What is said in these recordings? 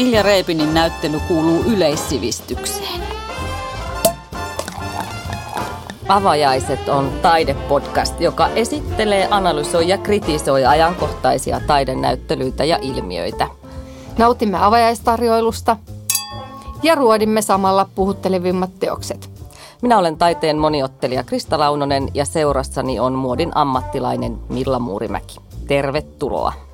Ilja Reepinin näyttely kuuluu yleissivistykseen. Avajaiset on taidepodcast, joka esittelee, analysoi ja kritisoi ajankohtaisia taidenäyttelyitä ja ilmiöitä. Nautimme avajaistarjoilusta ja ruodimme samalla puhuttelevimmat teokset. Minä olen taiteen moniottelija Krista Launonen ja seurassani on muodin ammattilainen Milla Muurimäki. Tervetuloa.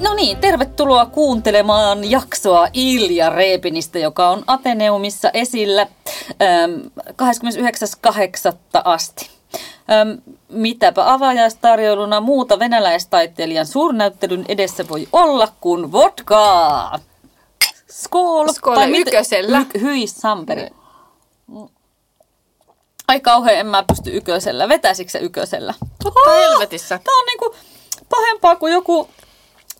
No niin, tervetuloa kuuntelemaan jaksoa Ilja Reepinistä, joka on Ateneumissa esillä ähm, 29.8. asti. Ähm, mitäpä avajaistarjoiluna muuta venäläistaiteilijan suurnäyttelyn edessä voi olla kuin vodkaa. Skål! Skål tai ykösellä. Y- hyi Samperi. Ai kauhean, en mä pysty ykösellä. Vetäisikö se ykösellä? Totta helvetissä. Tää on niinku pahempaa kuin joku...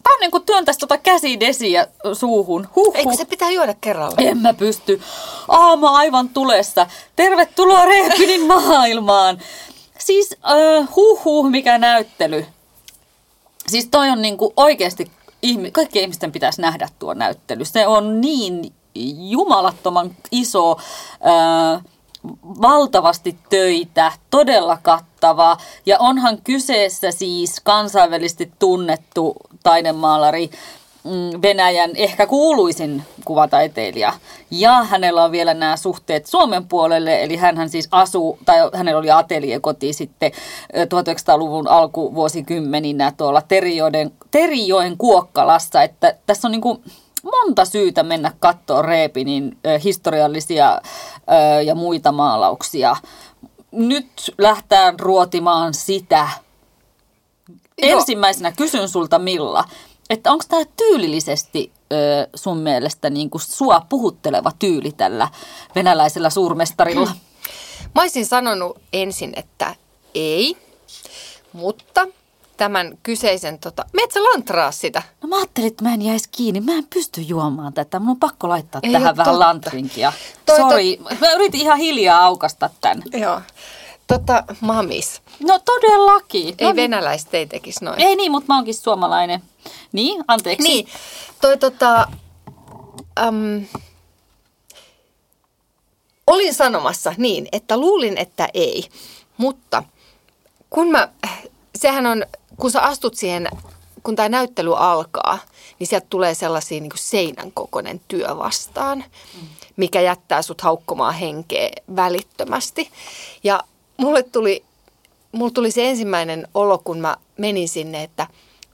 Tää on niinku työntäisi tota käsidesiä suuhun. Huh, Eikö se pitää juoda kerralla? En mä pysty. Aama aivan tulessa. Tervetuloa Reepinin maailmaan. Siis äh, huh, huh mikä näyttely. Siis toi on niinku oikeasti, ihmi, kaikkien ihmisten pitäisi nähdä tuo näyttely. Se on niin jumalattoman iso, äh, valtavasti töitä, todella kattava. Ja onhan kyseessä siis kansainvälisesti tunnettu taidemaalari, mm, Venäjän ehkä kuuluisin kuvataiteilija. Ja hänellä on vielä nämä suhteet Suomen puolelle, eli hän siis asuu, tai hänellä oli ateliekoti sitten 1900-luvun alkuvuosikymmeninä tuolla Terijoen, Terijoen Kuokkalassa, että tässä on niin kuin monta syytä mennä katsoa Reepinin historiallisia ja muita maalauksia. Nyt lähtään ruotimaan sitä. Joo. Ensimmäisenä kysyn sulta Milla, että onko tämä tyylillisesti sun mielestä niin kuin sua puhutteleva tyyli tällä venäläisellä suurmestarilla? Mä olisin sanonut ensin, että ei, mutta tämän kyseisen, tota, metsä lantraa sitä. No mä ajattelin, että mä en jäisi kiinni. Mä en pysty juomaan tätä. Mun on pakko laittaa Ei tähän vähän totta. lantrinkia. Toi- Sori, mä yritin ihan hiljaa aukasta tän. Joo. Tota, mamis. No todellakin. Ei no, venäläiset ei tekisi noin. Ei niin, mutta mä oonkin suomalainen. Niin, anteeksi. Niin, toi tota, äm, olin sanomassa niin, että luulin, että ei, mutta kun mä, sehän on, kun sä astut siihen, kun tämä näyttely alkaa, niin sieltä tulee sellaisia niin seinän kokoinen työ vastaan, mikä jättää sut haukkomaan henkeä välittömästi. Ja mulle tuli, mulle tuli se ensimmäinen olo, kun mä menin sinne, että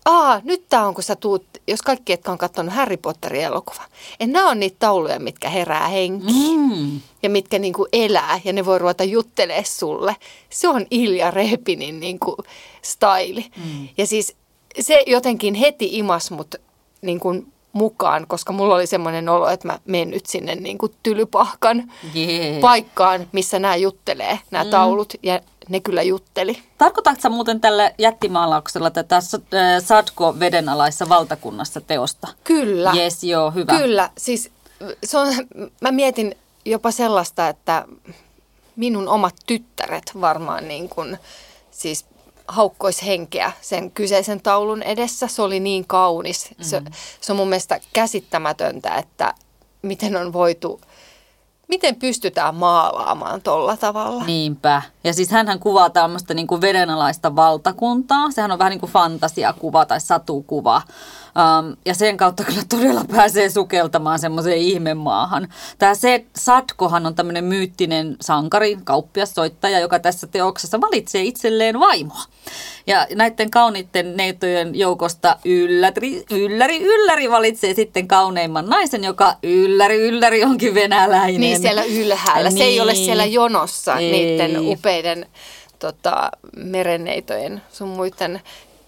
aa, nyt tää on, kun sä tuut, jos kaikki, jotka on katsonut Harry Potterin elokuva, että nämä on niitä tauluja, mitkä herää henkiin Mm. ja mitkä niinku elää ja ne voi ruveta juttelee sulle. Se on Ilja Repinin niinku staili. Mm. Ja siis se jotenkin heti imas mut niinku mukaan, koska mulla oli semmoinen olo, että mä menen nyt sinne niinku tylypahkan Jee. paikkaan, missä nämä juttelee, nämä mm. taulut, ja ne kyllä jutteli. Tarkoitatko sä muuten tällä jättimaalauksella tätä äh, Sadko vedenalaisessa valtakunnassa teosta? Kyllä. Jes, joo, hyvä. Kyllä, siis se on, mä mietin jopa sellaista, että minun omat tyttäret varmaan niin kuin, siis haukkois henkeä sen kyseisen taulun edessä. Se oli niin kaunis. Mm-hmm. Se, se on mun mielestä käsittämätöntä, että miten on voitu, miten pystytään maalaamaan tolla tavalla. Niinpä. Ja siis hänhän kuvaa tämmöistä niin kuin vedenalaista valtakuntaa. Sehän on vähän niin kuin fantasiakuva tai satukuva. Um, ja sen kautta kyllä todella pääsee sukeltamaan semmoiseen ihmemaahan. Tämä se Sadkohan on tämmöinen myyttinen sankari, kauppiassoittaja, joka tässä teoksessa valitsee itselleen vaimoa. Ja näiden kauniitten neitojen joukosta ylläri, ylläri, ylläri valitsee sitten kauneimman naisen, joka ylläri, ylläri onkin venäläinen. Niin siellä ylhäällä. Se ei ole Niin. siellä jonossa Ei. niiden upeiden tota, merenneitojen sun muiden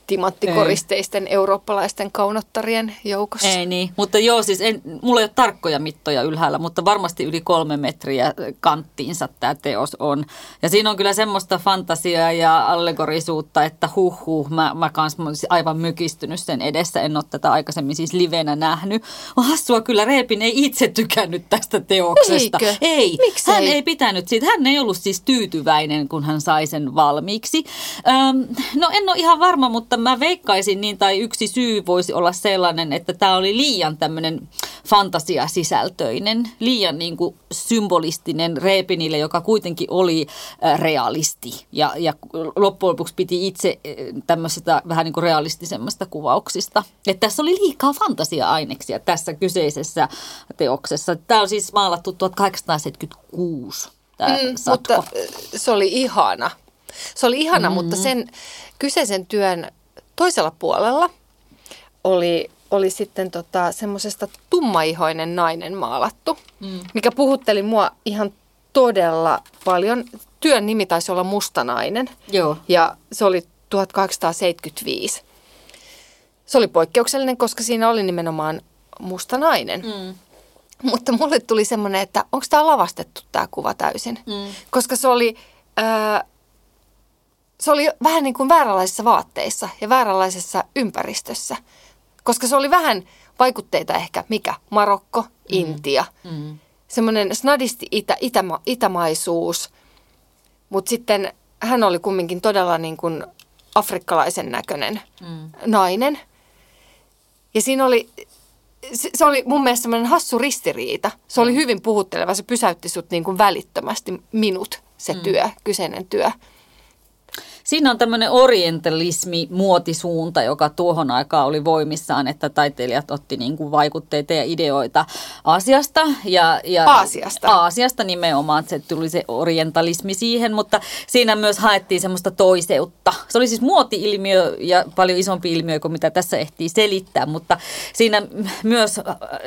timanttikoristeisten eurooppalaisten kaunottarien joukossa. Ei niin, mutta joo, siis en, mulla ei ole tarkkoja mittoja ylhäällä, mutta varmasti yli kolme metriä kanttiinsa tämä teos on. Ja siinä on kyllä semmoista fantasiaa ja allegorisuutta, että huh huh, mä, mä kans mä olisin aivan mykistynyt sen edessä, en ole tätä aikaisemmin siis livenä nähnyt. On hassua kyllä, Reepin ei itse tykännyt tästä teoksesta. Eikö? Ei, Miksei? hän ei pitänyt siitä, hän ei ollut siis tyytyväinen, kun hän sai sen valmiiksi. Öm, no en ole ihan varma, mutta mä veikkaisin niin, tai yksi syy voisi olla sellainen, että tämä oli liian tämmöinen fantasiasisältöinen, liian niin kuin symbolistinen Reepinille, joka kuitenkin oli äh, realisti. Ja, ja loppujen lopuksi piti itse äh, tämmöisestä vähän niin kuin realistisemmasta kuvauksista. Että tässä oli liikaa fantasia-aineksia tässä kyseisessä teoksessa. Tämä on siis maalattu 1876 tämä mm, Mutta äh, se oli ihana. Se oli ihana, mm. mutta sen kyseisen työn toisella puolella oli, oli sitten tota, semmoisesta tummaihoinen nainen maalattu, mm. mikä puhutteli mua ihan todella paljon. Työn nimi taisi olla Mustanainen Joo. ja se oli 1875. Se oli poikkeuksellinen, koska siinä oli nimenomaan musta nainen. Mm. Mutta mulle tuli semmoinen, että onko tämä lavastettu tämä kuva täysin. Mm. Koska se oli, äh, se oli vähän niin kuin vääränlaisissa vaatteissa ja vääränlaisessa ympäristössä. Koska se oli vähän vaikutteita ehkä, mikä? Marokko, mm. Intia. Mm. Semmoinen snadisti itä, itäma, itämaisuus. Mutta sitten hän oli kumminkin todella niin kuin afrikkalaisen näköinen mm. nainen. Ja siinä oli se, se oli mun mielestä semmoinen hassu ristiriita. Se oli hyvin puhutteleva. Se pysäytti sut niin kuin välittömästi minut, se mm. työ, kyseinen työ. Siinä on tämmöinen orientalismi, muotisuunta, joka tuohon aikaan oli voimissaan, että taiteilijat otti niin kuin vaikutteita ja ideoita Aasiasta. Ja, ja Aasiasta. Aasiasta nimenomaan, että se tuli se orientalismi siihen, mutta siinä myös haettiin semmoista toiseutta. Se oli siis muoti-ilmiö ja paljon isompi ilmiö kuin mitä tässä ehtii selittää, mutta siinä myös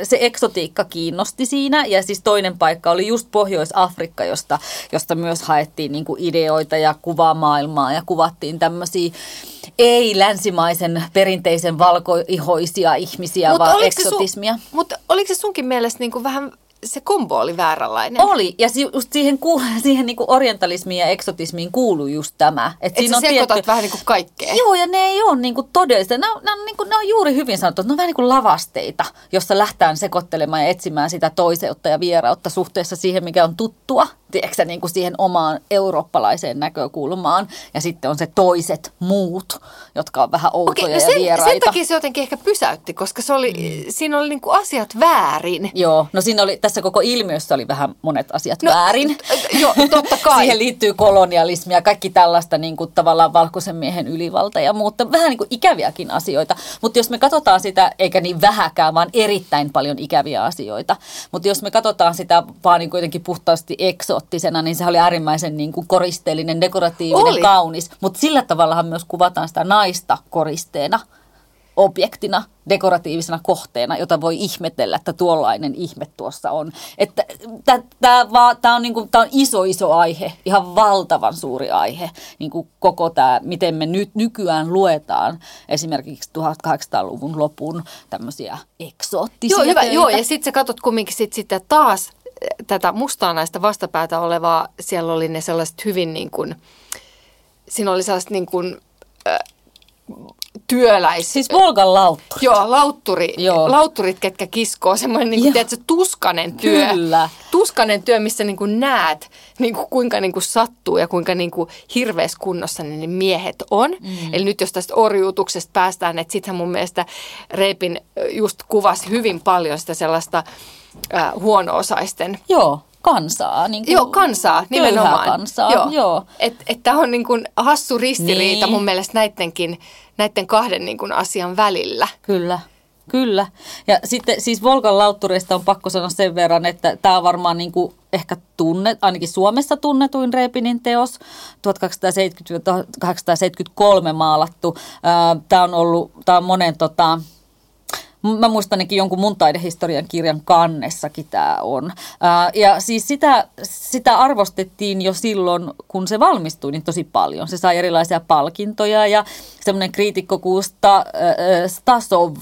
se eksotiikka kiinnosti siinä ja siis toinen paikka oli just Pohjois-Afrikka, josta, josta myös haettiin niin kuin ideoita ja kuvamaailmaa ja kuvattiin tämmöisiä ei-länsimaisen perinteisen valkoihoisia ihmisiä, Mut vaan eksotismia. Sun, mutta oliko se sunkin mielestä niin kuin vähän se kombo oli vääränlainen. Oli, ja just siihen, siihen niin orientalismiin ja eksotismiin kuuluu just tämä. Et, Et siinä on tietty... vähän niin kaikkea. Joo, ja ne ei ole niin kuin todellista. Ne on, ne, on, niin kuin, ne on juuri hyvin sanottu, ne on vähän niin lavasteita, jossa lähtään sekoittelemaan ja etsimään sitä toiseutta ja vierautta suhteessa siihen, mikä on tuttua tiedätkö, niin kuin siihen omaan eurooppalaiseen näkökulmaan. Ja sitten on se toiset muut, jotka on vähän outoja Okei, no sen, ja vieraita. Sen takia se jotenkin ehkä pysäytti, koska se oli, mm. siinä oli niin kuin asiat väärin. Joo, no siinä oli, tässä koko ilmiössä oli vähän monet asiat no, väärin. Joo, totta kai. siihen liittyy kolonialismi ja kaikki tällaista niin kuin tavallaan valkoisen miehen ylivalta ja muuta. Vähän niin kuin ikäviäkin asioita. Mutta jos me katsotaan sitä, eikä niin vähäkään, vaan erittäin paljon ikäviä asioita. Mutta jos me katsotaan sitä vaan niin kuitenkin puhtaasti ekso eksoottisena, niin se oli äärimmäisen niin kuin koristeellinen, dekoratiivinen, oli. kaunis. Mutta sillä tavallahan myös kuvataan sitä naista koristeena objektina, dekoratiivisena kohteena, jota voi ihmetellä, että tuollainen ihme tuossa on. Että tämä on, niinku, on iso, iso aihe, ihan valtavan suuri aihe, niinku koko tämä, miten me nyt nykyään luetaan esimerkiksi 1800-luvun lopun tämmöisiä eksoottisia Joo, hyvä, joo ja sitten sä katsot kumminkin sit sitä taas tätä mustaa naista vastapäätä olevaa, siellä oli ne sellaiset hyvin niin kuin, siinä oli sellaiset niin kuin, äh, työläis... Siis Volgan lautturi. Joo, lautturi, Joo. lautturit, ketkä kiskoo. Semmoinen niin kuin, tiedätkö, tuskanen työ. Kyllä. Tuskanen työ, missä niin kuin näet, niin kuin, kuinka niin kuin sattuu ja kuinka niin kuin hirveässä kunnossa ne miehet on. Mm. Eli nyt jos tästä orjuutuksesta päästään, että sittenhän mun mielestä Reipin just kuvasi hyvin paljon sitä sellaista äh, huono-osaisten Joo kansaa. Niin kuin joo, kansaa nimenomaan. kansaa, joo. joo. Että et tämä on niin kuin hassu ristiriita niin. mun mielestä näidenkin, näiden kahden niin kuin asian välillä. Kyllä. Kyllä. Ja sitten siis Volkan lauttureista on pakko sanoa sen verran, että tämä on varmaan niin kuin ehkä tunnet, ainakin Suomessa tunnetuin Reipinin teos, 1870-1873 maalattu. Tämä on ollut, tämä on monen tota, Mä muistan ainakin jonkun mun taidehistorian kirjan kannessakin tämä on. Ja siis sitä, sitä arvostettiin jo silloin, kun se valmistui niin tosi paljon. Se sai erilaisia palkintoja ja semmoinen kriitikko kuin Sta, Stasov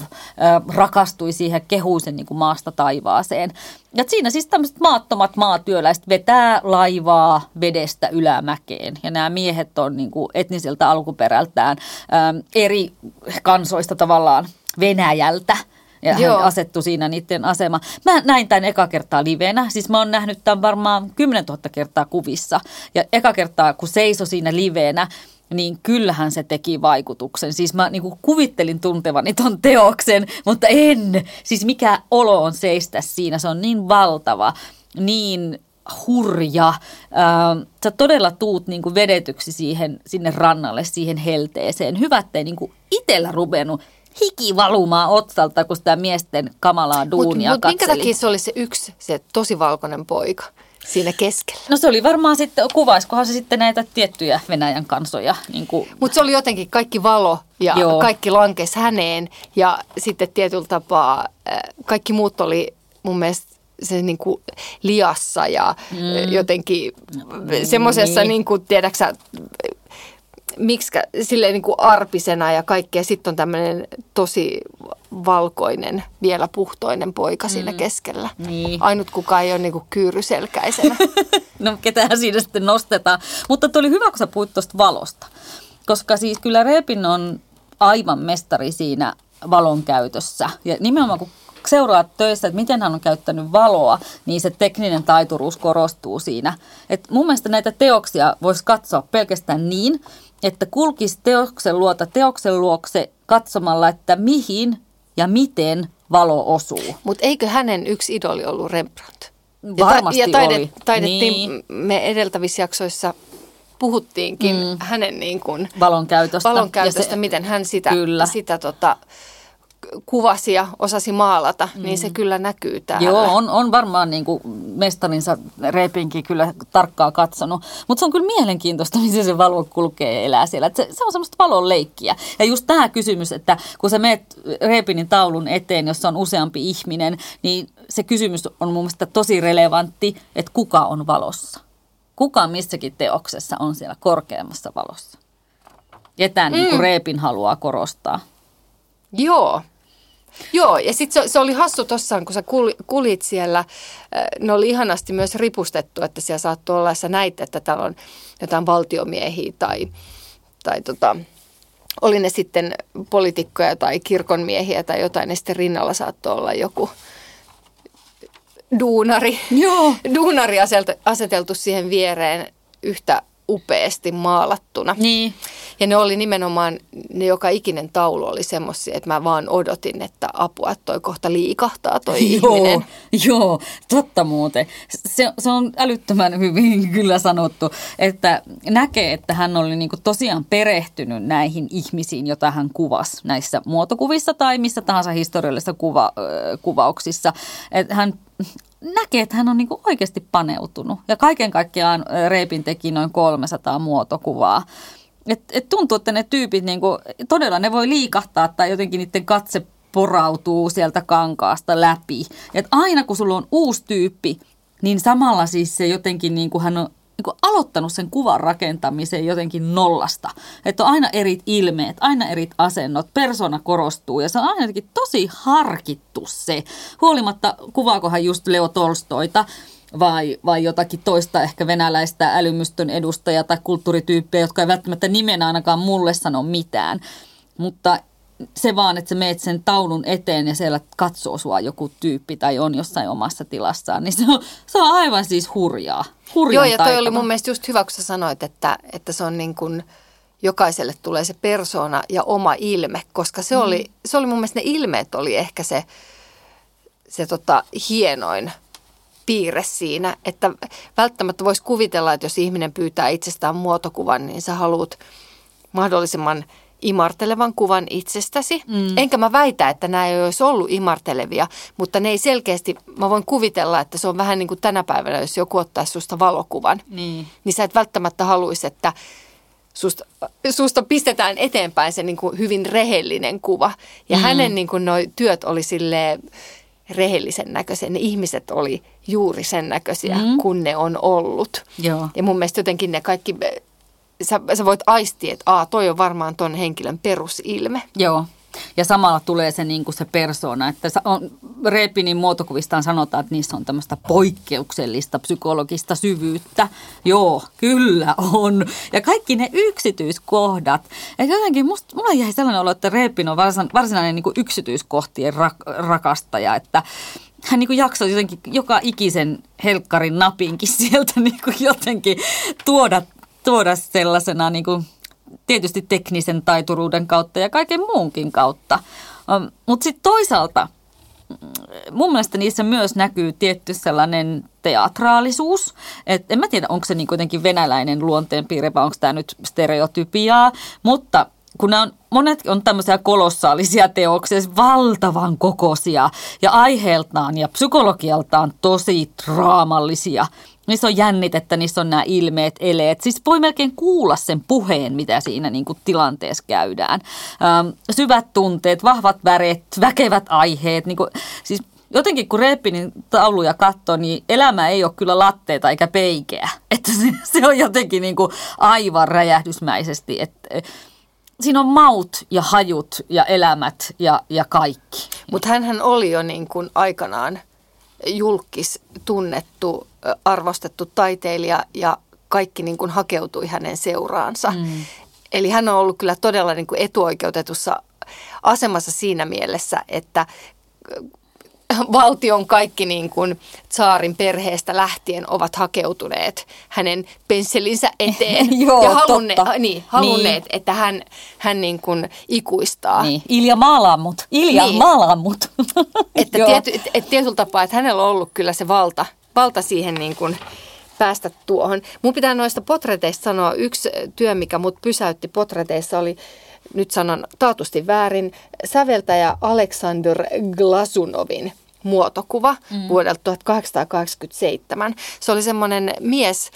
rakastui siihen kehuisen niin kuin maasta taivaaseen. Ja siinä siis tämmöiset maattomat maatyöläiset vetää laivaa vedestä ylämäkeen. Ja nämä miehet on niin kuin etniseltä alkuperältään eri kansoista tavallaan Venäjältä. Ja Joo. hän asettui siinä niiden asema. Mä näin tämän eka kertaa livenä. Siis mä oon nähnyt tämän varmaan 10 000 kertaa kuvissa. Ja eka kertaa, kun seiso siinä livenä, niin kyllähän se teki vaikutuksen. Siis mä niin kuvittelin tuntevani ton teoksen, mutta en. Siis mikä olo on seistä siinä, se on niin valtava, niin hurja. Äh, sä todella tuut niin kuin vedetyksi siihen, sinne rannalle, siihen helteeseen. Hyvä, ettei niin kuin itsellä ruvenut hiki valumaan otsalta, kun sitä miesten kamalaa duunia Mutta mut minkä takia se oli se yksi, se tosi valkoinen poika siinä keskellä? No se oli varmaan sitten, kuvaiskohan se sitten näitä tiettyjä Venäjän kansoja. Niin kuin, Mutta se oli jotenkin kaikki valo ja Joo. Kaikki lankes häneen ja sitten tietyllä tapaa äh, kaikki muut oli mun mielestä se niin kuin liassa ja mm. jotenkin semmoisessa, niin. niin kuin, tiedäksä, miksikä, silleen niin kuin arpisena ja kaikkea. Sitten on tämmöinen tosi valkoinen, vielä puhtoinen poika mm. siinä keskellä. Niin. Ainut kuka ei ole niin kuin kyyryselkäisenä. no ketään siinä sitten nostetaan. Mutta tuo oli hyvä, kun sä puhuit tuosta valosta. Koska siis kyllä Repin on aivan mestari siinä valon käytössä. Ja nimenomaan kun seuraat töissä, että miten hän on käyttänyt valoa, niin se tekninen taituruus korostuu siinä. Et mun mielestä näitä teoksia voisi katsoa pelkästään niin, että kulkisi teoksen luota teoksen luokse katsomalla, että mihin ja miten valo osuu. Mutta eikö hänen yksi idoli ollut Rembrandt? Varmasti ja, ta- ja taide, oli. taidettiin, Niin. me edeltävissä jaksoissa puhuttiinkin mm. hänen niin kuin Valon käytöstä. valon Ja käytöstä, se- miten hän sitä, Kyllä. sitä tota, kuvasi ja osasi maalata, mm. niin se kyllä näkyy täällä. Joo, on, on varmaan niin kuin mestarinsa Repinkin kyllä tarkkaa katsonut. Mutta se on kyllä mielenkiintoista, miten se valo kulkee ja elää siellä. Et se, se on semmoista valon leikkiä. Ja just tämä kysymys, että kun sä meet Repinin taulun eteen, jossa on useampi ihminen, niin se kysymys on mun mielestä tosi relevantti, että kuka on valossa. Kuka missäkin teoksessa on siellä korkeammassa valossa. Ja tämä mm. niin kuin Repin haluaa korostaa. Joo. Joo, ja sitten se, se oli hassu tossaan, kun sä kul- kulit siellä, äh, ne oli ihanasti myös ripustettu, että siellä saattoi olla, sä näit, että täällä on jotain valtiomiehiä tai, tai tota, oli ne sitten poliitikkoja tai kirkonmiehiä tai jotain, ja sitten rinnalla saattoi olla joku duunari. Joo. Duunari aseteltu siihen viereen yhtä upeasti maalattuna. Niin. Ja ne oli nimenomaan, ne joka ikinen taulu oli semmoisia, että mä vaan odotin, että apua, että toi kohta liikahtaa toi Joo, ihminen. joo, totta muuten. Se, se on älyttömän hyvin kyllä sanottu, että näkee, että hän oli niinku tosiaan perehtynyt näihin ihmisiin, joita hän kuvasi näissä muotokuvissa tai missä tahansa historiallisissa kuva, ö, kuvauksissa. Että hän näkee, että hän on niinku oikeasti paneutunut. Ja kaiken kaikkiaan Reipin teki noin 300 muotokuvaa. Et, et tuntuu, että ne tyypit niinku, todella ne voi liikahtaa tai jotenkin niiden katse porautuu sieltä kankaasta läpi. Et aina kun sulla on uusi tyyppi, niin samalla siis se jotenkin niin kuin hän on niin aloittanut sen kuvan rakentamisen jotenkin nollasta. Että on aina eri ilmeet, aina eri asennot, persona korostuu ja se on aina jotenkin tosi harkittu se. Huolimatta kuvaakohan just Leo Tolstoita vai, vai jotakin toista ehkä venäläistä älymystön edustajaa tai kulttuurityyppejä, jotka ei välttämättä nimenä ainakaan mulle sano mitään. Mutta se vaan, että sä meet sen taulun eteen ja siellä katsoo sua joku tyyppi tai on jossain omassa tilassaan, niin se on, se on aivan siis hurjaa. Hurjan Joo, ja toi taitava. oli mun mielestä just hyvä, kun sä sanoit, että, että se on niin kuin, jokaiselle tulee se persona ja oma ilme, koska se, mm. oli, se oli mun mielestä ne ilmeet oli ehkä se, se tota, hienoin piirre siinä, että välttämättä voisi kuvitella, että jos ihminen pyytää itsestään muotokuvan, niin sä haluat mahdollisimman imartelevan kuvan itsestäsi. Mm. Enkä mä väitä, että nämä ei olisi ollut imartelevia, mutta ne ei selkeästi, mä voin kuvitella, että se on vähän niin kuin tänä päivänä, jos joku ottaisi susta valokuvan, Niin. niin sä et välttämättä haluaisi, että susta, susta pistetään eteenpäin se niin kuin hyvin rehellinen kuva. Ja mm. hänen niin kuin noi työt oli silleen rehellisen näköisiä. Ne ihmiset oli juuri sen näköisiä, mm. kun ne on ollut. Joo. Ja mun mielestä jotenkin ne kaikki, sä, sä voit aistia, että Aa, toi on varmaan ton henkilön perusilme. Joo. Ja samalla tulee se, niin kuin se persona, että on, Repinin muotokuvistaan sanotaan, että niissä on tämmöistä poikkeuksellista psykologista syvyyttä. Joo, kyllä on. Ja kaikki ne yksityiskohdat. Että jotenkin musta, mulla jäi sellainen olo, että Repin on varsin, varsinainen niin kuin yksityiskohtien rak, rakastaja, että hän niin jaksoi jotenkin joka ikisen helkkarin napinkin sieltä niin jotenkin tuoda, tuoda sellaisena niin kuin tietysti teknisen taituruuden kautta ja kaiken muunkin kautta. Mutta sitten toisaalta mm, mun mielestä niissä myös näkyy tietty sellainen teatraalisuus. Et en mä tiedä, onko se niin kuitenkin venäläinen luonteenpiirre vai onko tämä nyt stereotypiaa, mutta kun on, monet on tämmöisiä kolossaalisia teoksia, siis valtavan kokoisia ja aiheeltaan ja psykologialtaan tosi draamallisia – Niissä on jännitettä, niissä on nämä ilmeet, eleet. Siis voi melkein kuulla sen puheen, mitä siinä niin kuin tilanteessa käydään. Ähm, syvät tunteet, vahvat väret, väkevät aiheet. Niin kuin, siis jotenkin kun Reppinin tauluja katsoo, niin elämä ei ole kyllä latteita eikä peikeä. Että se, se on jotenkin niin kuin aivan räjähdysmäisesti. Että, siinä on maut ja hajut ja elämät ja, ja kaikki. Mutta hän oli jo niin kuin aikanaan julkis tunnettu arvostettu taiteilija ja kaikki niin kuin hakeutui hänen seuraansa. Mm. Eli hän on ollut kyllä todella niin kuin etuoikeutetussa asemassa siinä mielessä, että valtion kaikki niin kuin saarin perheestä lähtien ovat hakeutuneet hänen pensselinsä eteen Joo, ja halunne, totta. Niin, halunneet, niin. että hän, hän niin kuin ikuistaa. Niin. Ilja Malamut. Ilja niin. Malamut. että tiety, et, et tietyllä tapaa, että hänellä on ollut kyllä se valta – valta siihen niin kuin päästä tuohon. Mun pitää noista potreteista sanoa, yksi työ, mikä mut pysäytti potreteissa oli, nyt sanon taatusti väärin, säveltäjä Aleksander Glasunovin muotokuva mm. vuodelta 1887. Se oli semmoinen mies,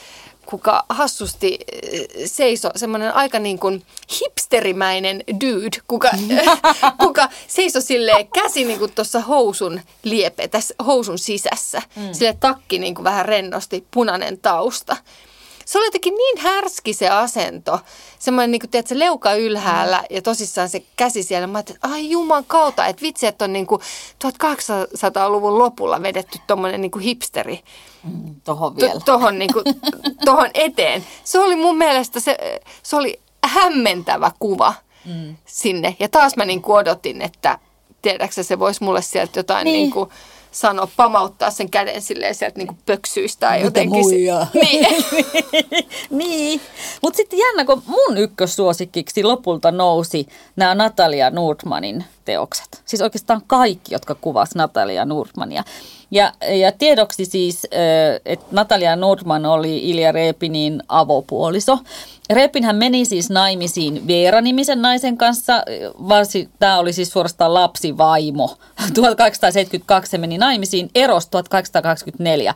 kuka hassusti eh, seiso, semmoinen aika niin kuin hipsterimäinen dude, kuka, kuka seiso silleen käsi niin kuin tuossa housun liepe, tässä housun sisässä. Mm. Sille takki niin kuin vähän rennosti, punainen tausta. Se oli jotenkin niin härski se asento. Semmoinen, niin kuin, tiedätkö, leuka ylhäällä mm. ja tosissaan se käsi siellä. Mä ajattelin, että ai juman kautta, että vitsi, että on niin kuin 1800-luvun lopulla vedetty tuommoinen niin hipsteri Mm, tohon vielä. Tohon, niin kuin, tohon eteen. Se oli mun mielestä, se, se oli hämmentävä kuva mm. sinne. Ja taas mä niin kuin odotin, että tiedätkö se voisi mulle sieltä jotain niin. Niin kuin, sanoa, pamauttaa sen käden silleen sieltä niin pöksyistä tai jotenkin. Muijaa. Niin. niin. Mutta sitten jännä, kun mun ykkössuosikkiksi lopulta nousi nämä Natalia Nordmanin teokset. Siis oikeastaan kaikki, jotka kuvas Natalia Nordmania. Ja, ja tiedoksi siis, että Natalia Nordman oli Ilja Reepinin avopuoliso. Repinhän meni siis naimisiin Veera-nimisen naisen kanssa. Varsi, tämä oli siis suorastaan lapsivaimo. 1872 se meni naimisiin, eros 1824.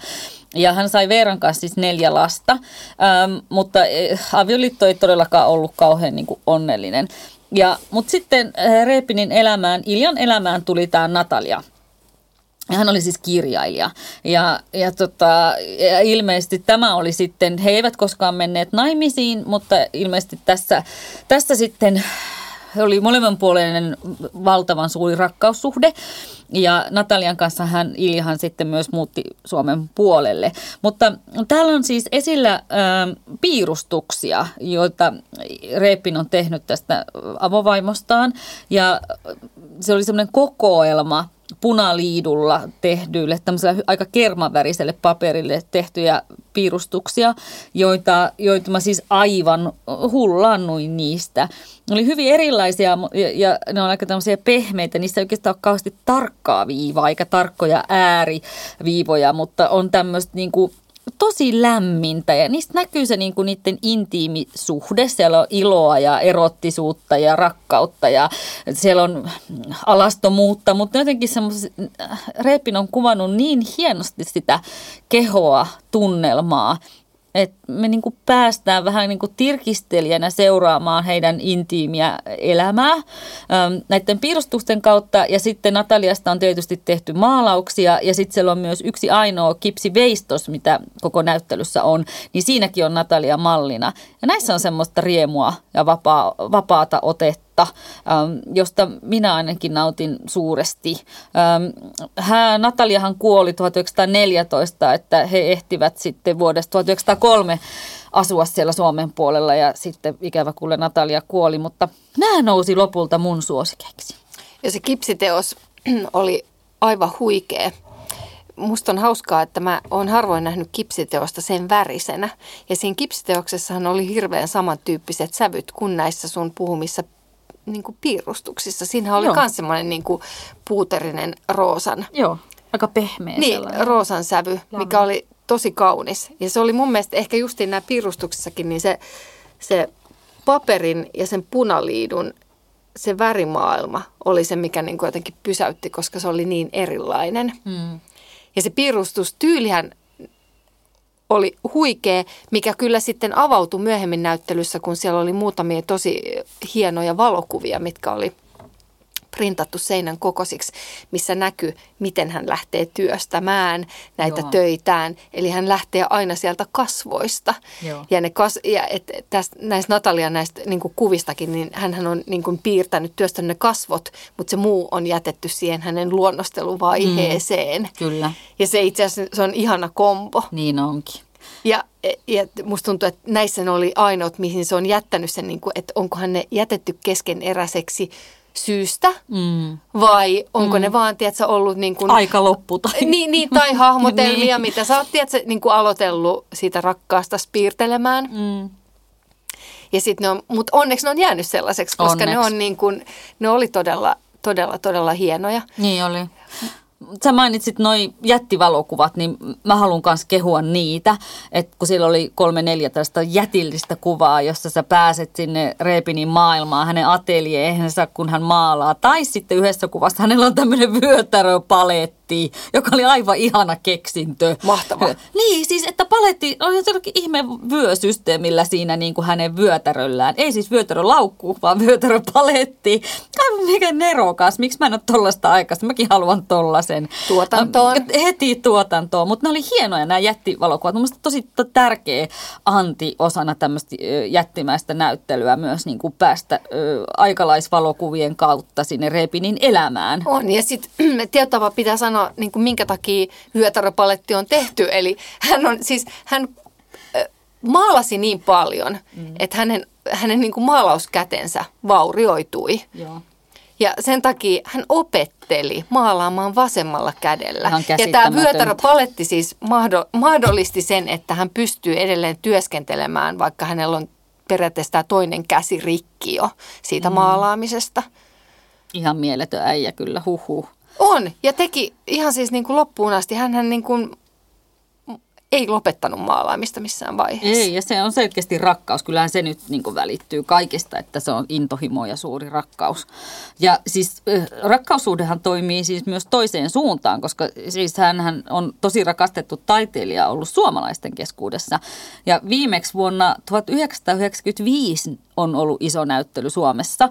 Ja hän sai Veeran kanssa siis neljä lasta, ähm, mutta avioliitto ei todellakaan ollut kauhean niin kuin onnellinen. Ja, mutta sitten Reepinin elämään, Iljan elämään tuli tämä Natalia – hän oli siis kirjailija ja, ja, tota, ja ilmeisesti tämä oli sitten, he eivät koskaan menneet naimisiin, mutta ilmeisesti tässä, tässä sitten oli molemminpuolinen valtavan suuri rakkaussuhde. Ja Natalian kanssa hän Iljahan sitten myös muutti Suomen puolelle. Mutta täällä on siis esillä ä, piirustuksia, joita Reepin on tehnyt tästä avovaimostaan. Ja se oli semmoinen kokoelma punaliidulla tehdyille, tämmöiselle aika kermaväriselle paperille tehtyjä piirustuksia, joita, joita mä siis aivan hullannuin niistä. Ne oli hyvin erilaisia ja, ja ne on aika tämmöisiä pehmeitä, niissä ei oikeastaan ole kauheasti tarkkaa viivaa eikä tarkkoja ääriviivoja, mutta on tämmöistä niin kuin tosi lämmintä. Ja niistä näkyy se niin kuin niiden intiimisuhde. Siellä on iloa ja erottisuutta ja rakkautta ja siellä on alastomuutta, mutta jotenkin semmoisen, Reepin on kuvannut niin hienosti sitä kehoa, tunnelmaa, että me niin kuin päästään vähän niin kuin tirkistelijänä seuraamaan heidän intiimiä elämää ähm, näiden piirustusten kautta. Ja sitten Nataliasta on tietysti tehty maalauksia ja sitten siellä on myös yksi ainoa kipsiveistos, mitä koko näyttelyssä on, niin siinäkin on Natalia mallina. Ja näissä on semmoista riemua ja vapaa, vapaata otetta Ähm, josta minä ainakin nautin suuresti. Ähm, hän, Nataliahan kuoli 1914, että he ehtivät sitten vuodesta 1903 asua siellä Suomen puolella ja sitten ikävä kuule Natalia kuoli, mutta nämä nousi lopulta mun suosikeiksi. Ja se kipsiteos oli aivan huikea. musta on hauskaa, että mä oon harvoin nähnyt kipsiteosta sen värisenä. Ja siinä kipsiteoksessahan oli hirveän samantyyppiset sävyt kuin näissä sun puhumissa niin kuin piirustuksissa. Siinä oli myös semmoinen niin kuin puuterinen roosan. Joo, aika pehmeä Niin, sellainen. roosan sävy, mikä oli tosi kaunis. Ja se oli mun mielestä ehkä justiin nämä piirustuksissakin, niin se, se paperin ja sen punaliidun se värimaailma oli se, mikä niin kuin jotenkin pysäytti, koska se oli niin erilainen. Mm. Ja se piirustustyylihän oli huikea, mikä kyllä sitten avautui myöhemmin näyttelyssä, kun siellä oli muutamia tosi hienoja valokuvia, mitkä oli printattu seinän kokoisiksi, missä näkyy, miten hän lähtee työstämään näitä Joo. töitään. Eli hän lähtee aina sieltä kasvoista. Joo. Ja, ne kas, ja et, tästä, näistä Natalian näistä niin kuvistakin, niin hän on niin kuin piirtänyt, työstänyt ne kasvot, mutta se muu on jätetty siihen hänen luonnosteluvaiheeseen. Mm. Kyllä, Ja se itse asiassa se on ihana kombo. niin onkin. Ja, ja musta tuntuu, että näissä ne oli ainoat, mihin se on jättänyt sen, niin kuin, että onkohan ne jätetty keskeneräiseksi syystä Mm. vai onko mm. ne vaan, tiedätkö, ollut niin kuin, Aika loppu tai... niin, niin, tai hahmotelmia, Niin. mitä sä oot, tiedätkö, niin kuin aloitellut siitä rakkaasta piirtelemään. Mm. Ja sit ne on, mutta onneksi ne on jäänyt sellaiseksi, koska ne Onneksi. on niin kuin, ne oli todella, todella, todella hienoja. Niin oli. Sä mainitsit noi jättivalokuvat, niin mä haluan myös kehua niitä, että kun siellä oli kolme neljä tällaista jätillistä kuvaa, jossa sä pääset sinne Reepinin maailmaan, hänen ateljeehensa, kun hän maalaa. Tai sitten yhdessä kuvassa hänellä on tämmöinen vyötäröpaletti, joka oli aivan ihana keksintö. Mahtavaa. Niin, siis että paletti oli jotenkin ihme vyösysteemillä siinä niin kuin hänen vyötäröllään. Ei siis vyötärölaukku, vaan vyötäröpaletti. Aivan mikä nerokas. Miksi mä en ole tollasta aikaista? Mäkin haluan tollasen. Tuotantoon. Ähm, Heti tuotantoon. Mutta ne oli hienoja nämä jättivalokuvat. Mun tosi to- tärkeä anti osana tämmöistä jättimäistä näyttelyä myös niin kuin päästä ö, aikalaisvalokuvien kautta sinne Repinin elämään. On, ja sitten tietyllä pitää sanoa, niin kuin minkä takia vyötäröpaletti on tehty. Eli hän on siis, hän maalasi niin paljon, mm. että hänen, hänen niin kuin maalauskätensä vaurioitui. Joo. Ja sen takia hän opetteli maalaamaan vasemmalla kädellä. Ja tämä vyötäröpaletti siis mahdo- mahdollisti sen, että hän pystyy edelleen työskentelemään, vaikka hänellä on periaatteessa tämä toinen käsi rikki jo siitä mm. maalaamisesta. Ihan mieletön äijä kyllä, huhu. On, ja teki ihan siis niin kuin loppuun asti. Hänhän niin kuin ei lopettanut maalaamista missään vaiheessa. Ei, ja se on selkeästi rakkaus. Kyllähän se nyt niin välittyy kaikesta, että se on intohimo ja suuri rakkaus. Ja siis rakkaussuhdehan toimii siis myös toiseen suuntaan, koska siis hän on tosi rakastettu taiteilija ollut suomalaisten keskuudessa. Ja viimeksi vuonna 1995 on ollut iso näyttely Suomessa.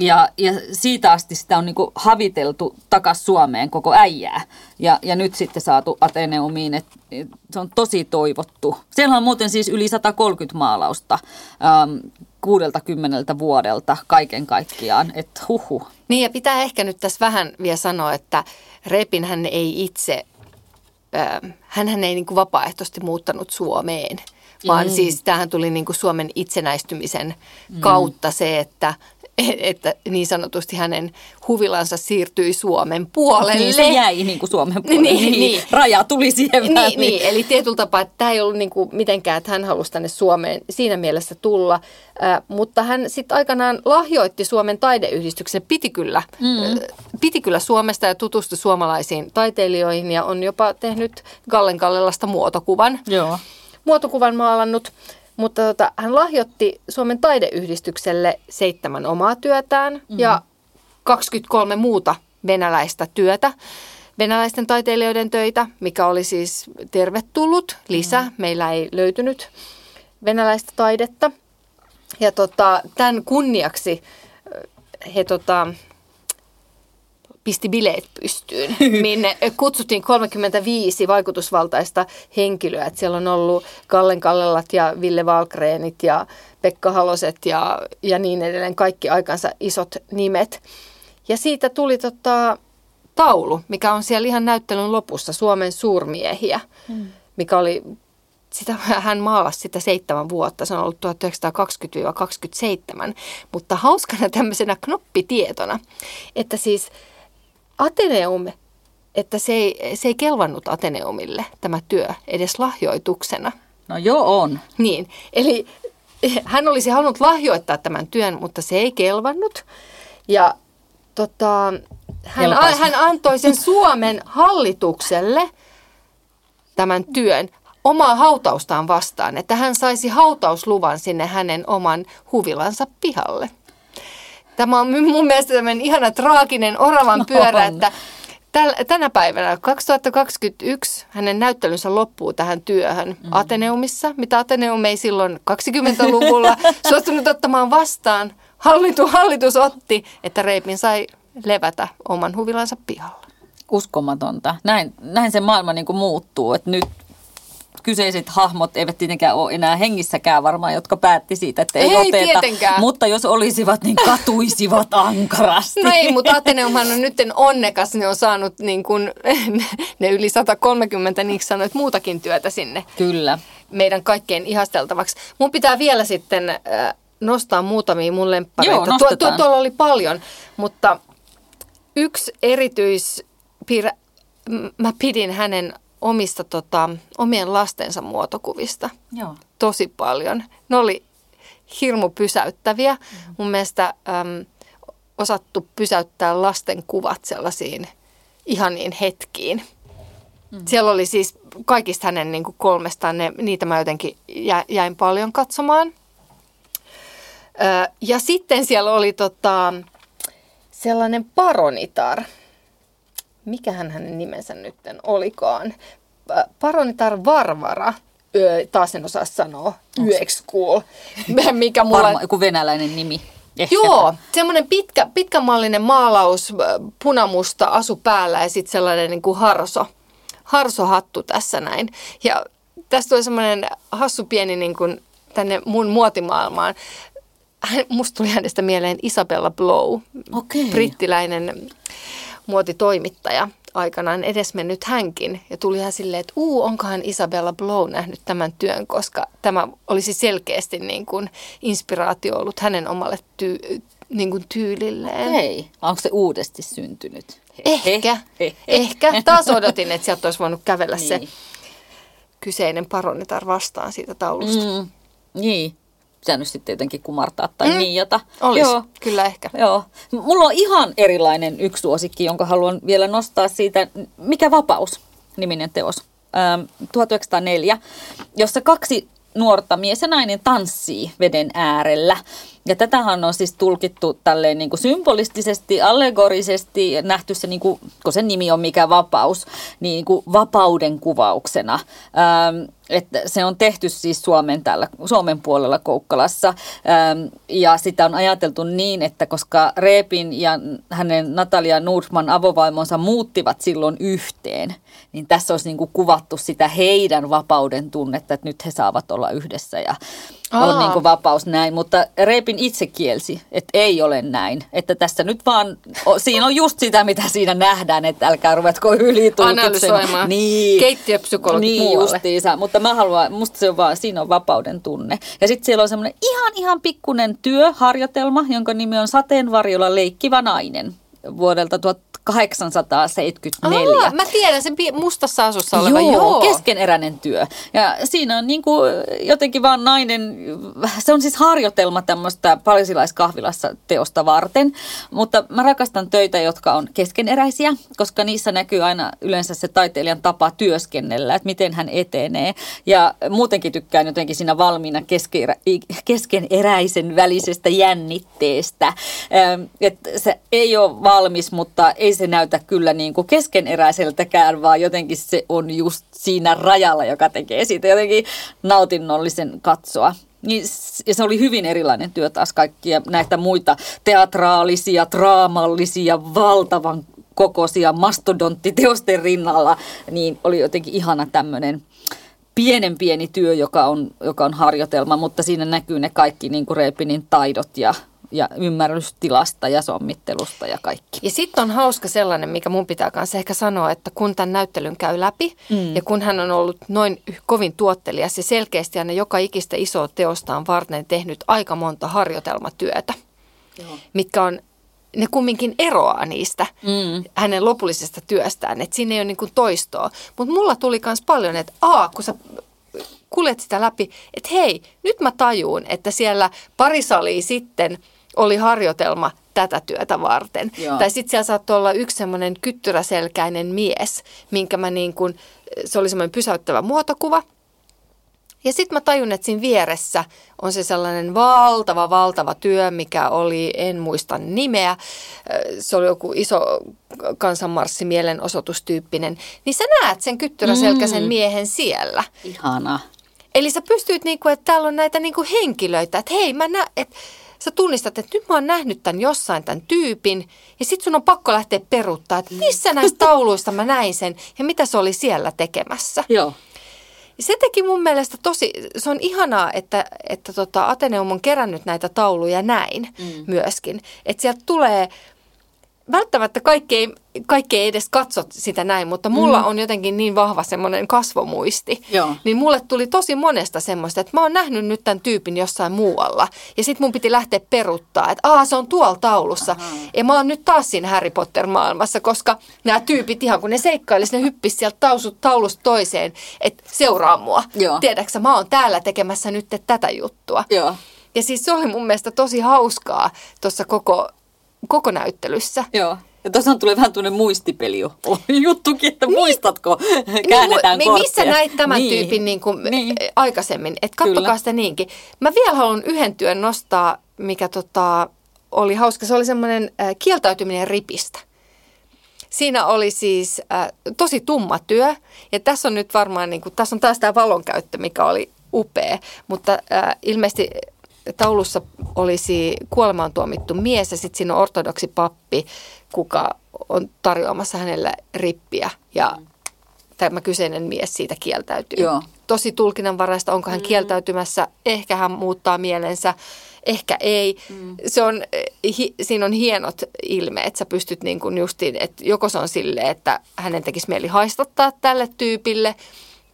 Ja, ja siitä asti sitä on niin haviteltu takas Suomeen koko äijää. Ja, ja nyt sitten saatu Ateneumiin, että se on tosi toivottu. Siellä on muuten siis yli 130 maalausta ähm, 60 vuodelta kaiken kaikkiaan. Että huhu. Niin ja pitää ehkä nyt tässä vähän vielä sanoa, että Repin hän ei itse, hän ei niin kuin vapaaehtoisesti muuttanut Suomeen, vaan Ei. siis tähän tuli niin kuin Suomen itsenäistymisen kautta se, että, että niin sanotusti hänen huvilansa siirtyi Suomen puolelle. Niin se jäi niin kuin Suomen puolelle. Niin, niin. Raja tuli siihen Niin, väliin. niin, eli tietyllä tapaa, että tämä ei ollut niin kuin mitenkään, että hän halusi tänne Suomeen siinä mielessä tulla, äh, mutta hän sitten aikanaan lahjoitti Suomen taideyhdistyksen, piti kyllä, mm. äh, piti kyllä Suomesta ja tutustui suomalaisiin taiteilijoihin ja on jopa tehnyt Gallen Kallelasta muotokuvan, Joo. muotokuvan maalannut. Mutta tota, hän lahjoitti Suomen taideyhdistykselle seitsemän omaa työtään mm. ja 23 muuta venäläistä työtä, venäläisten taiteilijoiden töitä, mikä oli siis tervetullut lisä. Mm. Meillä ei löytynyt venäläistä taidetta. Ja tota, tämän kunniaksi he tota, pisti bileet pystyyn, minne kutsuttiin 35 vaikutusvaltaista henkilöä. Et siellä on ollut Kallen Kallellat ja Ville Valkreenit ja Pekka Haloset ja, ja niin edelleen, kaikki aikansa isot nimet. Ja siitä tuli tota, taulu, mikä on siellä ihan näyttelyn lopussa, Suomen suurmiehiä, mm. mikä oli, sitä, hän maalasi sitä seitsemän vuotta, se on ollut 1920-27, mutta hauskana tämmöisenä knoppitietona, että siis Ateneum että se ei, se ei kelvannut Ateneumille tämä työ edes lahjoituksena. No joo on. Niin, eli hän olisi halunnut lahjoittaa tämän työn, mutta se ei kelvannut. Ja tota, hän, a, hän antoi sen Suomen hallitukselle tämän työn omaa hautaustaan vastaan, että hän saisi hautausluvan sinne hänen oman huvilansa pihalle. Tämä on mun mielestä tämmöinen ihana traaginen oravan pyörä, että tänä päivänä 2021 hänen näyttelynsä loppuu tähän työhön mm. Ateneumissa, mitä Ateneum ei silloin 20-luvulla suostunut ottamaan vastaan. Hallitu, hallitus otti, että Reipin sai levätä oman huvilansa pihalla. Uskomatonta. Näin, näin se maailma niin kuin muuttuu, että nyt kyseiset hahmot eivät tietenkään ole enää hengissäkään varmaan, jotka päätti siitä, että ei, ei oteta. Tietenkään. Mutta jos olisivat, niin katuisivat ankarasti. No ei, mutta Ateneumhan on nyt onnekas, ne on saanut niin kuin, ne yli 130, niin sanoit, muutakin työtä sinne. Kyllä. Meidän kaikkein ihasteltavaksi. Mun pitää vielä sitten äh, nostaa muutamia mun lemppareita. Joo, tuo, tuo, tuolla oli paljon, mutta yksi erityispiirre, mä pidin hänen omista tota, omien lastensa muotokuvista Joo. tosi paljon. Ne oli hirmu pysäyttäviä. Mm-hmm. Mun mielestä äm, osattu pysäyttää lasten kuvat sellaisiin ihaniin hetkiin. Mm-hmm. Siellä oli siis kaikista hänen niin kuin kolmestaan, ne, niitä mä jotenkin jä, jäin paljon katsomaan. Ö, ja sitten siellä oli tota, sellainen paronitar – mikähän hänen nimensä nyt olikaan, Paronitar Varvara, taas en osaa sanoa, Yexcool, mikä mulla... Varma, joku venäläinen nimi. Ehkä. Joo, semmoinen pitkä, pitkämallinen maalaus, punamusta asu päällä ja sitten sellainen niin kuin harso, harsohattu tässä näin. Ja tästä tulee semmoinen hassu pieni niin kuin tänne mun muotimaailmaan. Musta tuli hänestä mieleen Isabella Blow, okay. brittiläinen muotitoimittaja aikanaan edesmennyt hänkin. Ja tuli hän silleen, että uu, onkohan Isabella Blow nähnyt tämän työn, koska tämä olisi selkeästi niin kuin inspiraatio ollut hänen omalle ty- niin kuin tyylilleen. Hei, onko se uudesti syntynyt? Ehkä, ehkä. Taas odotin, että sieltä olisi voinut kävellä niin. se kyseinen paronitar vastaan siitä taulusta. Mm, niin, pitänyt sitten jotenkin kumartaa tai mm. niijata. Olisi, Joo. kyllä ehkä. Joo. Mulla on ihan erilainen yksi suosikki, jonka haluan vielä nostaa siitä, Mikä vapaus, niminen teos. Ähm, 1904, jossa kaksi nuorta mies ja nainen tanssii veden äärellä. Ja tätähän on siis tulkittu tälleen niin kuin symbolistisesti, allegorisesti, nähty se, niin kuin, kun sen nimi on mikä vapaus, niin kuin vapauden kuvauksena. Ähm, että se on tehty siis Suomen, täällä, Suomen puolella Koukkalassa ähm, ja sitä on ajateltu niin, että koska Reepin ja hänen Natalia Nordman avovaimonsa muuttivat silloin yhteen, niin tässä olisi niin kuin kuvattu sitä heidän vapauden tunnetta, että nyt he saavat olla yhdessä ja Aa. on niin kuin vapaus näin, mutta Reepin itse kielsi, että ei ole näin. Että tässä nyt vaan, siinä on just sitä, mitä siinä nähdään, että älkää ruvetko ylitulkitsemaan. Niin. Keittiöpsykologit niin, muualle. Justiinsa. Mutta mä haluan, musta se on vaan, siinä on vapauden tunne. Ja sitten siellä on semmoinen ihan ihan pikkunen työharjoitelma, jonka nimi on Sateenvarjolla leikkivä nainen vuodelta 1874. Aa, mä tiedän sen mustassa asussa oleva. Joo, joo. keskeneräinen työ. Ja siinä on niin kuin jotenkin vaan nainen, se on siis harjoitelma tämmöistä parisilaiskahvilassa teosta varten, mutta mä rakastan töitä, jotka on keskeneräisiä, koska niissä näkyy aina yleensä se taiteilijan tapa työskennellä, että miten hän etenee. Ja muutenkin tykkään jotenkin siinä valmiina keskeneräisen välisestä jännitteestä, että se ei ole valmis, mutta ei se näytä kyllä niin kuin keskeneräiseltäkään, vaan jotenkin se on just siinä rajalla, joka tekee siitä jotenkin nautinnollisen katsoa. Niin, ja se oli hyvin erilainen työ taas kaikkia näitä muita teatraalisia, draamallisia, valtavan kokoisia mastodonttiteosten rinnalla, niin oli jotenkin ihana tämmöinen pienen pieni työ, joka on, joka on harjoitelma, mutta siinä näkyy ne kaikki niin kuin Reepinin taidot ja ja ymmärrystilasta ja sommittelusta ja kaikki. Ja sitten on hauska sellainen, mikä mun pitää kanssa ehkä sanoa, että kun tämän näyttelyn käy läpi mm. ja kun hän on ollut noin kovin tuottelias ja selkeästi aina joka ikistä isoa teostaan varten tehnyt aika monta harjoitelmatyötä, Joo. mitkä on ne kumminkin eroaa niistä Mm. hänen lopullisesta työstään, että siinä ei ole niin toistoa. Mutta mulla tuli myös paljon, että aa, kun sä kuljet sitä läpi, että hei, nyt mä tajuun, että siellä pari salia sitten oli harjoitelma tätä työtä varten. Joo. Tai sitten siellä saattoi olla yksi semmoinen kyttyräselkäinen mies, minkä mä niin kuin, se oli semmoinen pysäyttävä muotokuva. Ja sitten mä tajun, että siinä vieressä on se sellainen valtava, valtava työ, mikä oli, en muista nimeä, se oli joku iso kansanmarssi mielenosoitustyyppinen. Niin sä näet sen kyttyräselkäisen Mm. miehen siellä. Ihana. Eli sä pystyt, niinku, että täällä on näitä niinku henkilöitä, että hei, mä nä, että sä tunnistat, että nyt mä oon nähnyt tämän jossain, tämän tyypin, ja sit sun on pakko lähteä peruuttaa, että missä näistä tauluista mä näin sen, ja mitä se oli siellä tekemässä. Joo. Se teki mun mielestä tosi, se on ihanaa, että, että tota Ateneum on kerännyt näitä tauluja näin mm. myöskin. Että sieltä tulee, välttämättä kaikki ei, kaikki ei edes katso sitä näin, mutta mulla mm. on jotenkin niin vahva semmoinen kasvomuisti. Joo. Niin mulle tuli tosi monesta semmoista, että mä oon nähnyt nyt tämän tyypin jossain muualla. Ja sit mun piti lähteä peruttaa, että aa se on tuolla taulussa. Aha. Ja mä oon nyt taas siinä Harry Potter-maailmassa, koska nämä tyypit ihan kun ne seikkailis, ne hyppis sieltä tausut, taulusta toiseen, että seuraa mua. Joo. Tiedäksä, mä oon täällä tekemässä nyt tätä juttua. Joo. Ja siis se oli mun mielestä tosi hauskaa tuossa koko, koko näyttelyssä. Joo. Ja tuossa tulee vähän tuonne muistipeli jo. juttukin, että muistatko, käännetään niin, mu- Missä näit tämän niin. tyypin niin kuin Niin. niin. aikaisemmin? Että kattokaa sitä niinkin. Mä vielä haluan yhden työn nostaa, mikä tota, oli hauska. Se oli semmoinen äh, kieltäytyminen ripistä. Siinä oli siis äh, tosi tumma työ. Ja tässä on nyt varmaan, niin kuin, tässä on taas tämä valonkäyttö, mikä oli upea. Mutta äh, ilmeisesti taulussa olisi kuolemaan tuomittu mies ja sitten siinä on ortodoksi pappi, kuka on tarjoamassa hänelle rippiä. Ja tämä kyseinen mies siitä kieltäytyy. Joo. Tosi tulkinnanvaraista, onko hän kieltäytymässä, ehkä hän muuttaa mielensä, ehkä ei. Mm. Se on, hi, siinä on hienot ilmeet, sä pystyt niin kuin justiin, että joko se on silleen, että hänen tekisi mieli haistattaa tälle tyypille,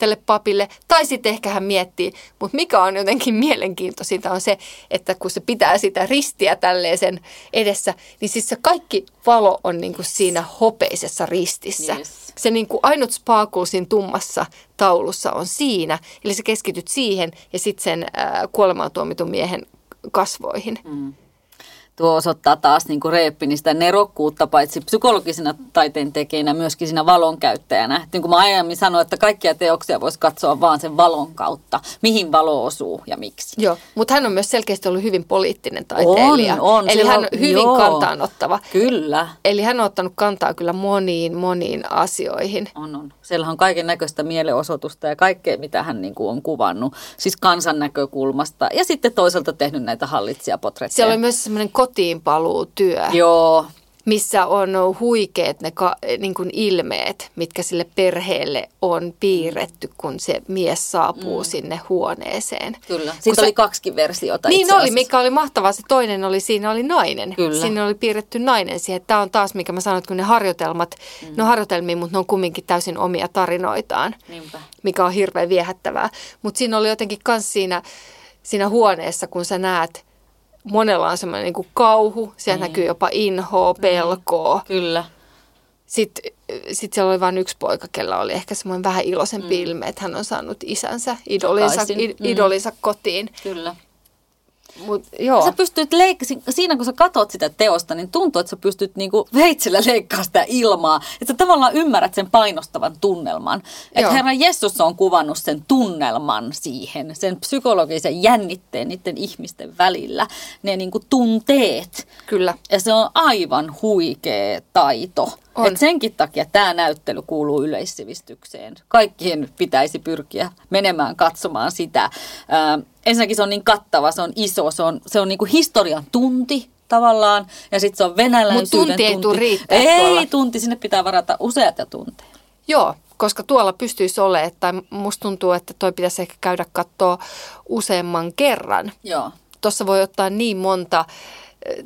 tälle papille, tai sitten ehkä hän miettii, mutta mikä on jotenkin mielenkiintoisinta on se, että kun se pitää sitä ristiä tälleen sen edessä, niin siis se kaikki valo on niin kuin siinä hopeisessa ristissä. Yes. Se niin kuin ainut sparkle siinä tummassa taulussa on siinä, eli sä keskityt siihen ja sitten sen äh, kuolemaan tuomitun miehen kasvoihin. Mm. Tuo osoittaa taas niin kuin Reeppinin sitä nerokkuutta paitsi psykologisena taiteen tekijänä, myöskin siinä valon käyttäjänä. Et Niin kuin mä aiemmin sanoin, että kaikkia teoksia voisi katsoa vaan sen valon kautta. Mihin valo osuu ja miksi. Joo, mutta hän on myös selkeästi ollut hyvin poliittinen taiteilija. On, on. Eli hän on- hyvin joo. kantaanottava. Kyllä. Eli hän on ottanut kantaa kyllä moniin, moniin asioihin. On, on. Siellä on kaiken näköistä mielenosoitusta ja kaikkea, mitä hän niin kuin on kuvannut. Siis kansan näkökulmasta. Ja sitten toisaalta tehnyt näitä hallitsijapotretteja. Siellä oli myös semmoinen kotiinpaluutyö, Joo, missä on huikeet ne ka, niin kuin ilmeet, mitkä sille perheelle on piirretty, kun se mies saapuu mm. sinne huoneeseen. kyllä. Kun Siitä se- oli kaksikin versiota Niin oli, mikä oli mahtavaa. Se toinen oli, siinä oli nainen. Kyllä. Siinä oli piirretty nainen siihen. Tämä on taas, mikä mä sanoin, että kun ne harjoitelmat, mm. ne on harjoitelmia, mutta ne on kumminkin täysin omia tarinoitaan, Niinpä. mikä on hirveän viehättävää. Mutta siinä oli jotenkin myös siinä, siinä huoneessa, kun sä näet, monella on semmoinen niin kauhu, siellä Niin. näkyy jopa inhoa, pelkoa. Kyllä. Sitten sit siellä oli vain yksi poika, kella oli ehkä semmoinen vähän iloisempi mm. ilme, että hän on saanut isänsä, idolinsa, Mm. idolinsa kotiin. Kyllä. Mut, joo. Sä pystyt leik- si- siinä kun sä katot sitä teosta, niin tuntuu, että sä pystyt niinku veitsellä leikkaamaan sitä ilmaa. Että sä tavallaan ymmärrät sen painostavan tunnelman. Että. Herra Jeesus on kuvannut sen tunnelman siihen, sen psykologisen jännitteen niiden ihmisten välillä. Ne niinku tunteet. Kyllä. Ja se on aivan huikea taito. On. Et senkin takia tämä näyttely kuuluu yleissivistykseen. Kaikkien pitäisi pyrkiä menemään katsomaan sitä. Ää, ensinnäkin se on niin kattava, se on iso, se on, se on niinku historian tunti tavallaan. Ja sitten se on venäläisyyden Mut tunti ei tunti. tuu riittää Ei tuolla. tunti, sinne pitää varata useita tunteja. Joo, koska tuolla pystyisi olemaan, tai musta tuntuu, että toi pitäisi ehkä käydä katsoa useamman kerran. Joo. Tuossa voi ottaa niin monta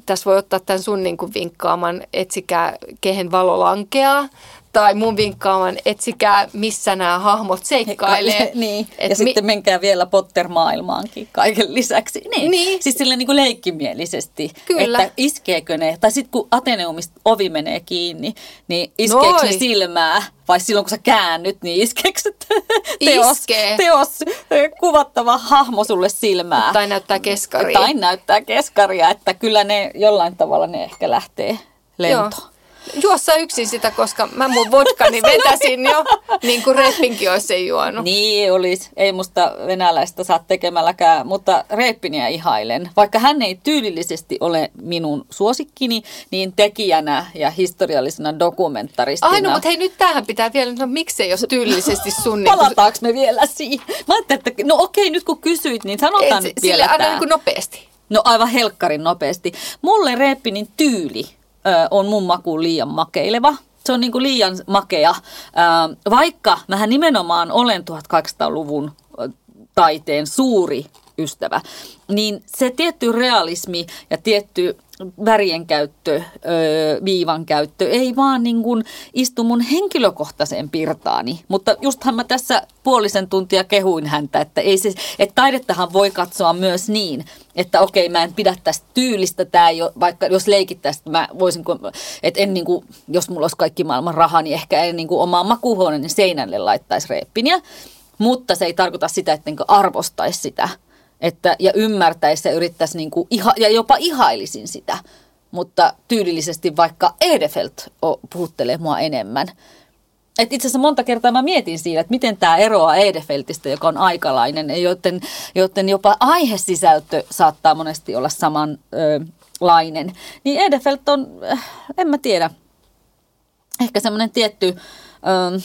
tässä voi ottaa tämän sun niin kuin vinkkaaman etsikää kehen valo lankeaa tai mun vinkkaaman etsikää missä nämä hahmot seikkailee. niin. Et ja mi- sitten menkää vielä Potter-maailmaankin kaiken lisäksi. Niin. Niin. Siis silleen niin kuin leikkimielisesti. Kyllä. Että iskeekö ne, tai sitten kun Ateneumista ovi menee kiinni, niin iskeekö Noi. ne silmää? Vai silloin kun sä käännyt, niin iskeekö se teos, Iskee. teos, kuvattava hahmo sulle silmää? tai näyttää keskaria. Tai näyttää keskaria, että kyllä ne jollain tavalla ne ehkä lähtee lentoon. Joo. Juo sä yksin sitä, koska mä mun vodkani vetäsin jo, niin kuin Reppinkin olisi sen juonut. Niin olisi. Ei musta venäläistä saa tekemälläkään, mutta Reppiniä ihailen. Vaikka hän ei tyylillisesti ole minun suosikkini, niin tekijänä ja historiallisena dokumentaristina. Ai no, mutta hei nyt tähän pitää vielä, no miksei jos tyylillisesti sun... niin Palataanko me vielä siihen? Mä ajattelin, että no okei, nyt kun kysyit, niin sanotaan Et, nyt sille vielä aina tää. niin kuin nopeasti. No aivan helkkarin nopeasti. Mulle Reppinin tyyli on mun makuun liian makeileva. Se on niinku liian makea, vaikka mähän nimenomaan olen 1800-luvun ö, taiteen suuri ystävä, niin se tietty realismi ja tietty värien käyttö, viivan käyttö ei vaan niin kuin istu mun henkilökohtaiseen pirtaani. Mutta justhan mä tässä puolisen tuntia kehuin häntä, että, ei se, että taidettahan voi katsoa myös niin, että okei mä en pidä tästä tyylistä, tää ole, vaikka jos leikittäisiin, mä voisin, että en niin kuin, jos mulla olisi kaikki maailman raha, niin ehkä en niin kuin omaan makuuhuoneen seinälle laittaisi reppiniä. Mutta se ei tarkoita sitä, että arvostaisi sitä että, ja ymmärtäisi ja yrittäisi niin kuin iha, ja jopa ihailisin sitä. Mutta tyylillisesti vaikka Edefelt puhuttelee mua enemmän. Et itse asiassa monta kertaa mä mietin siinä, että miten tämä eroaa Edefeltistä, joka on aikalainen, joten, joten jopa aihesisältö saattaa monesti olla samanlainen. Niin Edefelt on, äh, en mä tiedä, ehkä semmoinen tietty... Ö,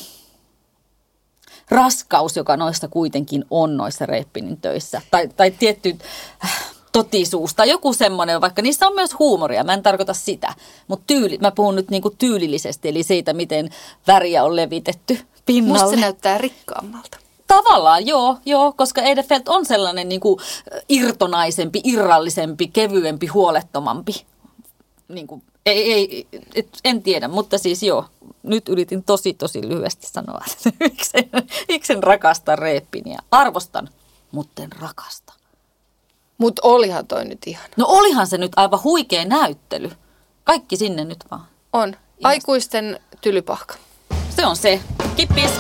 raskaus, joka noissa kuitenkin on noissa Reppinin töissä. Tai, tai tietty äh, totisuus tai joku semmoinen, vaikka niissä on myös huumoria, mä en tarkoita sitä. Mutta tyyli, mä puhun nyt niinku tyylillisesti, eli siitä, miten väriä on levitetty pinnalle. Musta se näyttää rikkaammalta. Tavallaan joo, joo, koska Edefeld on sellainen niin kuin irtonaisempi, irrallisempi, kevyempi, huolettomampi. Niin kuin, ei, ei, et, en tiedä, mutta siis joo, nyt yritin tosi tosi lyhyesti sanoa, että miksi en, miksi en rakasta Reeppiniä. Arvostan, mutta en rakasta. Mutta olihan toi nyt ihana. No olihan se nyt aivan huikea näyttely. Kaikki sinne nyt vaan. On. Aikuisten tylypahka. Se on se. Kippis!